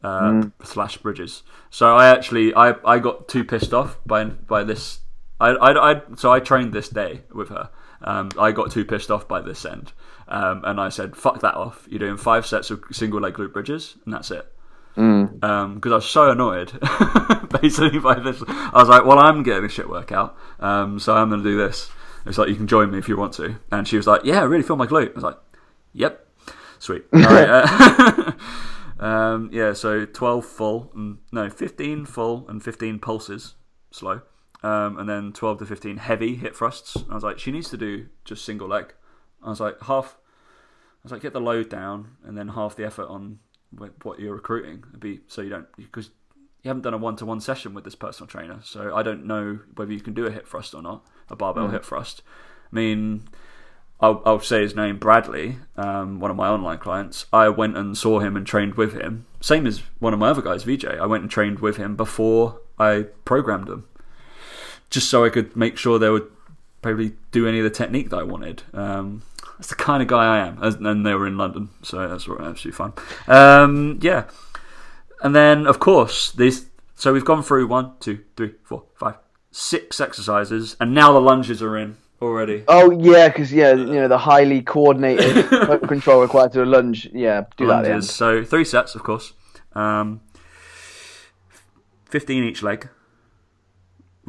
uh, slash bridges. So I actually I, I got too pissed off by by this. I, I, I so I trained this day with her. Um, I got too pissed off by this end, um, and I said, "Fuck that off! You're doing five sets of single leg glute bridges, and that's it." Because I was so annoyed, <laughs> basically by this. I was like, "Well, I'm getting a shit workout, um, so I'm going to do this." It's like you can join me if you want to, and she was like, "Yeah, I really feel my glute." I was like, "Yep, sweet." <laughs> All right, uh, <laughs> um, yeah, so 12 full, and, no, 15 full and 15 pulses, slow. Um, and then 12 to 15 heavy hip thrusts. I was like, she needs to do just single leg. I was like, half, I was like, get the load down and then half the effort on what you're recruiting. It'd be so you don't, because you haven't done a one to one session with this personal trainer. So I don't know whether you can do a hip thrust or not, a barbell hip thrust. I mean, I'll, I'll say his name, Bradley, um, one of my online clients. I went and saw him and trained with him. Same as one of my other guys, VJ. I went and trained with him before I programmed them, just so I could make sure they would probably do any of the technique that I wanted. Um, that's the kind of guy I am. And they were in London, so that's absolutely fun. Um, yeah, and then of course these. So we've gone through one, two, three, four, five, six exercises, and now the lunges are in already. Oh yeah, because yeah, you know the highly coordinated <laughs> control required to a lunge. Yeah, do that lunges. So three sets, of course. Um, Fifteen each leg.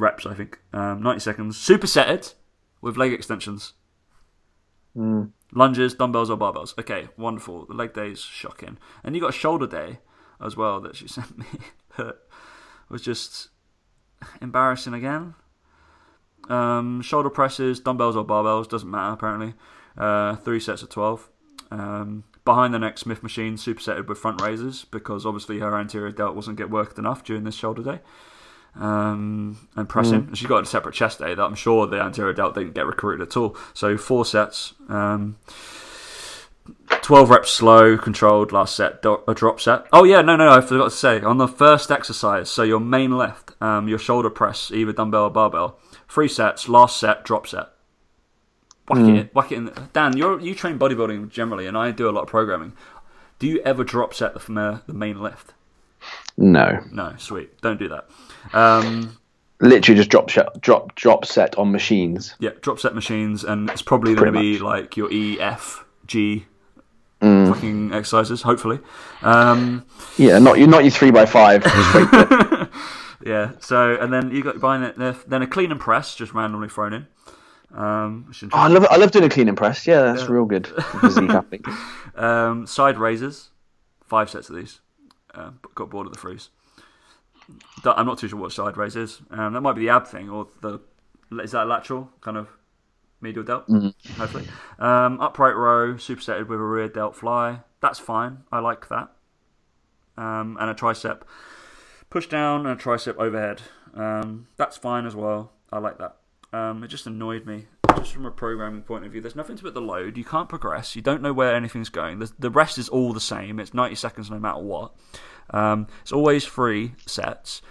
Reps, I think. Um, Ninety seconds. Supersetted with leg extensions. Lunges, dumbbells, or barbells. Okay, wonderful. The leg day is shocking, and you got a shoulder day as well that she <laughs> sent me that was just embarrassing again. Um, shoulder presses, dumbbells or barbells doesn't matter apparently. Uh, three sets of twelve. Um, behind the neck Smith machine supersetted with front raises because obviously her anterior delt wasn't get worked enough during this shoulder day. Um, and pressing. And She's got a separate chest day that I'm sure the anterior delt didn't get recruited at all. So four sets. Um, 12 reps slow, controlled, last set, do- a drop set. Oh, yeah, no, no, I forgot to say. On the first exercise, so your main left, um, your shoulder press, either dumbbell or barbell, three sets, last set, drop set. Whack it, in, whack it in. Dan, you're, you train bodybuilding generally, and I do a lot of programming. Do you ever drop set the, from the main lift? No, No, sweet. Don't do that. Um, literally just drop shot, drop drop set on machines. Yeah, drop set machines, and it's probably going to be like your E, F, G fucking exercises, hopefully. Um, Yeah, not you not your three by five. <laughs> yeah, so, and then you got buying it, then a clean and press, just randomly thrown in. Um, Oh, I love I love doing a clean and press. Yeah, that's real good. <laughs> for Physique, I think. um, side raises, five sets of these. Uh, got bored of the freeze. I'm not too sure what side raise is. Um, that might be the ab thing or the is that lateral kind of medial delt? Hopefully, um, upright row supersetted with a rear delt fly. That's fine. I like that. Um, and a tricep push down and a tricep overhead. Um, that's fine as well. I like that. Um, it just annoyed me, just from a programming point of view. There's nothing to put the load. You can't progress. You don't know where anything's going. The, the rest is all the same. It's 90 seconds no matter what. Um, it's always three sets.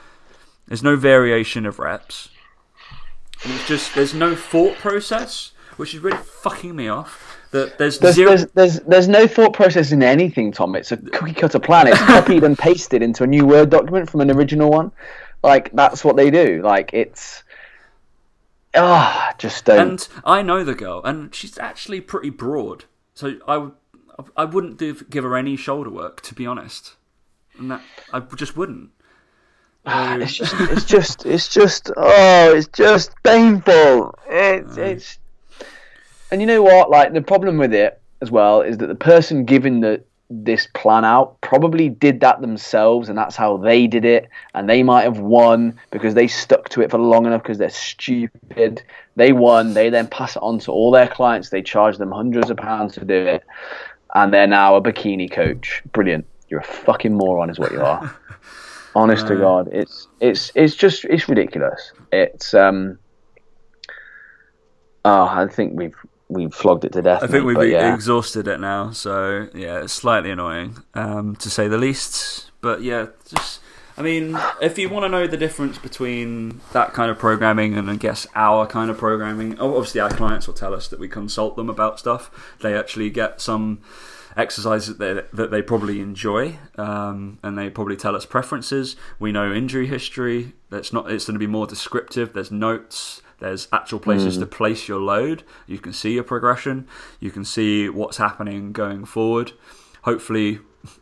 There's no variation of reps. And it's just there's no thought process, which is really fucking me off. That there's, There's, zero. there's, there's, there's no thought process in anything, Tom. It's a cookie cutter plan. It's copied and pasted into a new Word document from an original one. Like, that's what they do. Like, it's. Ah, just don't. And I know the girl, and she's actually pretty broad. So I, I wouldn't give her any shoulder work, to be honest. And that I just wouldn't. it's just, it's just, it's just, oh, it's just painful. It's, it's, and you know what? Like the problem with it as well is that the person giving the this plan out probably did that themselves, and that's how they did it. And they might have won because they stuck to it for long enough because they're stupid. They won. They then pass it on to all their clients. They charge them hundreds of pounds to do it, and they're now a bikini coach. Brilliant. You're a fucking moron, is what you are. <laughs> Honest to God, it's it's it's just it's ridiculous. It's um. Oh, I think we've we've flogged it to death. I think we've yeah. exhausted it now. So yeah, it's slightly annoying, um, to say the least. But yeah, just. I mean, if you want to know the difference between that kind of programming and I guess our kind of programming, obviously our clients will tell us that we consult them about stuff. They actually get some exercises that they, that they probably enjoy, um, and they probably tell us preferences. We know injury history. That's not. It's going to be more descriptive. There's notes. There's actual places hmm. to place your load. You can see your progression. You can see what's happening going forward. Hopefully,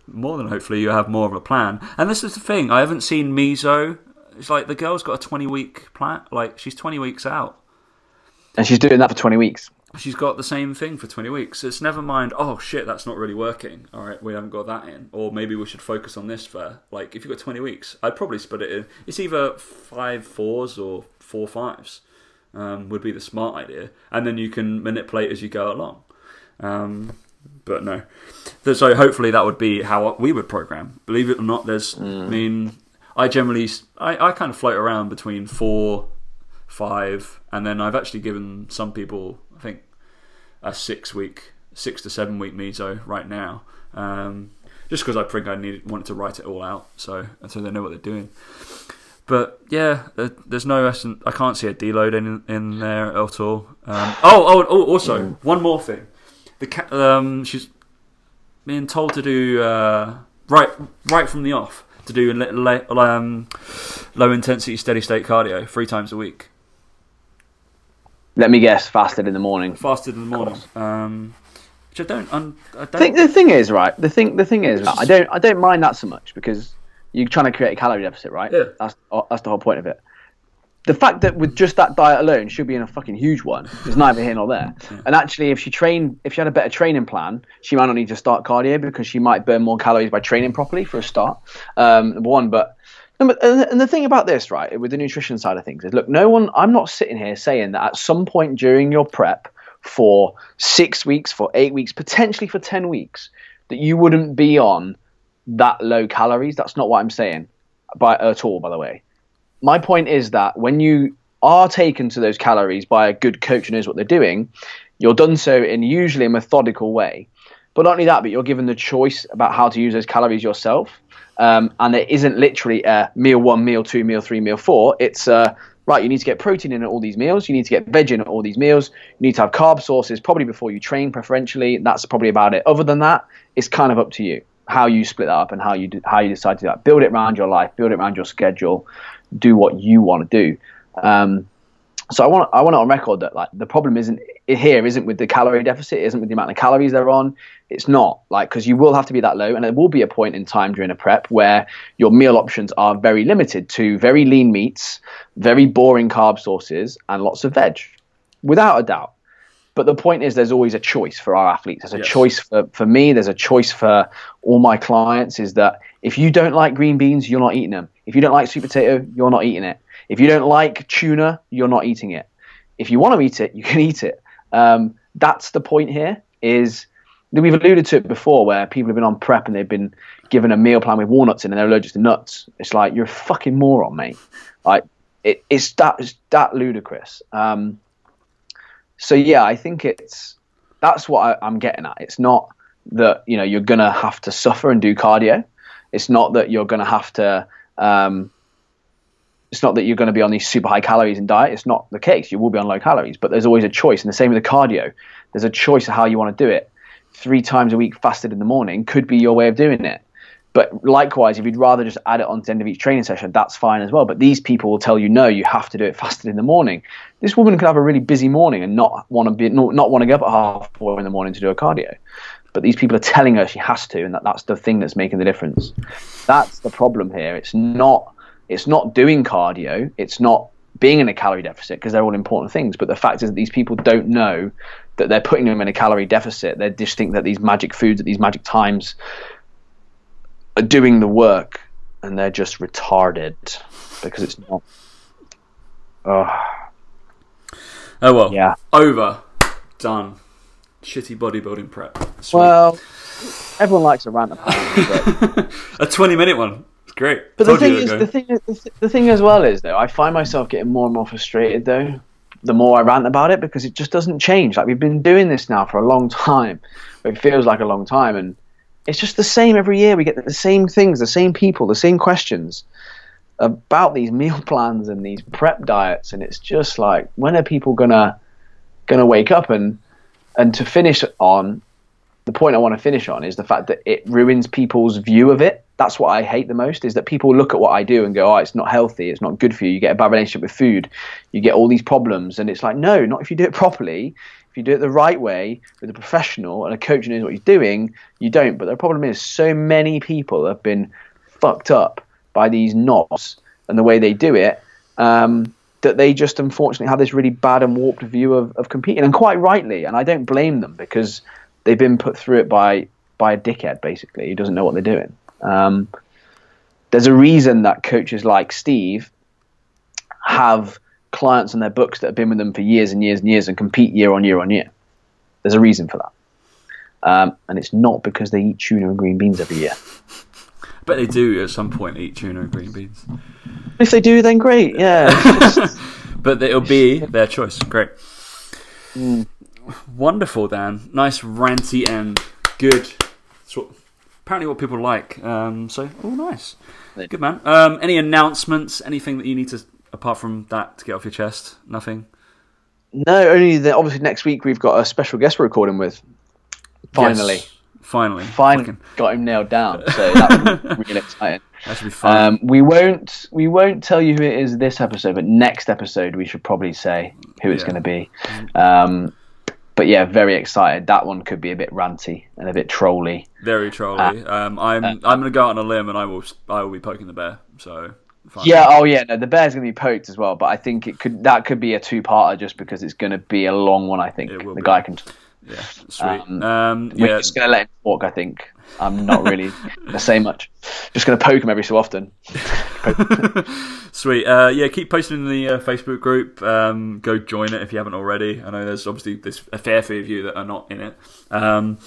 more than hopefully, you have more of a plan. And this is the thing. I haven't seen meso. It's like the girl's got a 20 week plan. Like she's 20 weeks out and she's doing that for twenty weeks. she's got the same thing for 20 weeks. It's never mind, oh shit, that's not really working. All right, we haven't got that in. Or maybe we should focus on this for, like, if you've got 20 weeks, I'd probably split it in. It's either five fours or four fives, um, would be the smart idea. And then you can manipulate as you go along. Um, but no. So hopefully that would be how we would program. Believe it or not, there's, I mean, I generally, I, I kind of float around between four, five, and then I've actually given some people, I think, a six week, six to seven week meso right now. Um, just because I think I needed wanted to write it all out, so and so they know what they're doing. But yeah, there's no essence. I can't see a deload in in there at all. Um, oh, oh, oh, also one more thing. The ca- um, she's being told to do uh, right right from the off to do le- le- um, low intensity steady state cardio three times a week. Let me guess, fasted in the morning. fasted in the morning. Um, which I don't. Un- I don't. I think the thing is right. The thing the thing is, I don't I don't mind that so much because you're trying to create a calorie deficit, right? Yeah. That's oh, that's the whole point of it. The fact that with just that diet alone, she'll be in a fucking huge one is neither here nor there. And actually, if she trained, if she had a better training plan, she might not need to start cardio because she might burn more calories by training properly for a start. Um, number one, but and the thing about this, right, with the nutrition side of things, is look, no one. I'm not sitting here saying that at some point during your prep for six weeks, for eight weeks, potentially for ten weeks, that you wouldn't be on that low calories. That's not what I'm saying, by at all. By the way, my point is that when you are taken to those calories by a good coach who knows what they're doing, you're done so in usually a methodical way. But not only that, but you're given the choice about how to use those calories yourself. Um, and it isn't literally a meal one, meal two, meal three, meal four. It's uh, right. You need to get protein in all these meals. You need to get veg in all these meals. You need to have carb sources probably before you train, preferentially. That's probably about it. Other than that, it's kind of up to you how you split that up and how you do, how you decide to do that. Build it around your life. Build it around your schedule. Do what you want to do. Um, so I want I want it on record that like the problem isn't here isn't with the calorie deficit, isn't with the amount of calories they're on. It's not like because you will have to be that low, and there will be a point in time during a prep where your meal options are very limited to very lean meats, very boring carb sources, and lots of veg, without a doubt. But the point is, there's always a choice for our athletes. There's a Yes. choice for, for me. There's a choice for all my clients. Is that if you don't like green beans, you're not eating them. If you don't like sweet potato, you're not eating it. If you don't like tuna, you're not eating it. if you want to eat it, you can eat it. Um, that's the point here. Is we've alluded to it before, where people have been on prep and they've been given a meal plan with walnuts in, and they're allergic to nuts. It's like you're a fucking moron, mate. Like it, it's that it's that ludicrous. Um, so yeah, I think it's that's what I, I'm getting at. It's not that you know you're gonna have to suffer and do cardio. It's not that you're gonna have to. Um, it's not that you're going to be on these super high calories in diet. It's not the case. You will be on low calories, but there's always a choice. And the same with the cardio. There's a choice of how you want to do it. Three times a week fasted in the morning could be your way of doing it. But likewise, if you'd rather just add it on to the end of each training session, that's fine as well. But these people will tell you, no, you have to do it fasted in the morning. This woman could have a really busy morning and not want to be not, not want to get up at half four in the morning to do a cardio. But these people are telling her she has to, and that, that's the thing that's making the difference. That's the problem here. It's not it's not doing cardio. It's not being in a calorie deficit because they're all important things. But the fact is that these people don't know that they're putting them in a calorie deficit. They just think that these magic foods at these magic times are doing the work, and they're just retarded because it's not. Oh, Oh well. yeah. Over. Done. Shitty bodybuilding prep. Sweet. Well, everyone likes a rant apparently, but <laughs> a 20 minute one. It's great. But the thing is, the thing, the, th- the thing as well is though, I find myself getting more and more frustrated though. The more I rant about it, because it just doesn't change. Like we've been doing this now for a long <laughs> time. It feels like a long time, and it's just the same every year. We get the same things, the same people, the same questions about these meal <laughs> plans and these prep diets, and it's just like, when are people gonna gonna wake up and and to finish on the point I want to finish on is the fact that it ruins people's view of it. That's what I hate the most is that people look at what I do and go, "Oh, it's not healthy. It's not good for you. You get a bad relationship with food. You get all these problems." And it's like, no, not if you do it properly. You do it the right way with a professional and a coach who knows what he's doing, you don't. But the problem is, so many people have been fucked up by these knobs and the way they do it. Um, that they just unfortunately have this really bad and warped view of, of competing, and quite rightly. And I don't blame them because they've been put through it by by a dickhead basically who doesn't know what they're doing. Um, there's a reason that coaches like Steve have clients on their books that have been with them for years and years and years and compete year on year on year. There's a reason for that. Um, and it's not because they eat tuna and green beans every year. bet they do at some point eat tuna and green beans. If they do, then great. Yeah. <laughs> But it'll be their choice. Great. Hmm. Wonderful, Dan. Nice ranty and good. What, apparently what people like. Um, so, oh, nice. Good man. Um, any announcements? Anything that you need to, apart from that, to get off your chest? Nothing. no, only that obviously next week we've got a special guest we're recording with. Finally. Yes. Finally. Finally Fucking- got him nailed down. <laughs> So that would be really exciting. <laughs> that should be fun. Um, we won't we won't tell you who it is this episode, but next episode we should probably say who it's Yeah. going to be. Um, but yeah, very excited. That one could be a bit ranty and a bit trolly. Very trolly. um, I'm I'm going to go out on a limb and I will I will be poking the bear. So. Yeah. Oh yeah. No, the bear's going to be poked as well. But I think it could that could be a two parter just because it's going to be a long one. I think the be. guy can. Yeah. Sweet. Um, Um, We're yeah. just going to let him talk. I think. I'm not really <laughs> to say much. Just going to poke him every so often. <laughs> Sweet. Uh, yeah, keep posting in the uh, Facebook group. Um, go join it if you haven't already. I know there's obviously there's a fair few of you that are not in it. Um,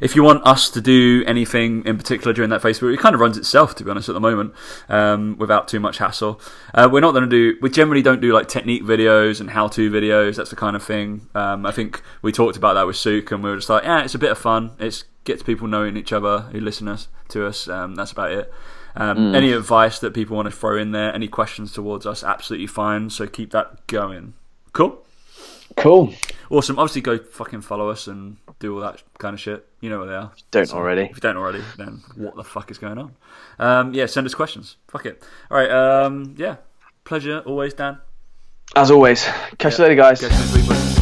if you want us to do anything in particular during that Facebook, it kind of runs itself to be honest at the moment, um, without too much hassle. Uh, we're not going to do. We generally don't do like technique videos and how-to videos. That's the kind of thing. Um, I think we talked about that with Sook, and we were just like, yeah, it's a bit of fun. It gets people knowing each other who listen us to us. Um, that's about it. Um, Any advice that people want to throw in there, any questions towards us, absolutely fine. So keep that going. Cool. Cool. Awesome. Obviously, go fucking follow us and do all that kind of shit. You know where they are. Don't already. If you don't already, then what the fuck is going on? Um, yeah, send us questions. Fuck it. All right. Um, yeah. Pleasure always, Dan. As always. Catch you later, guys.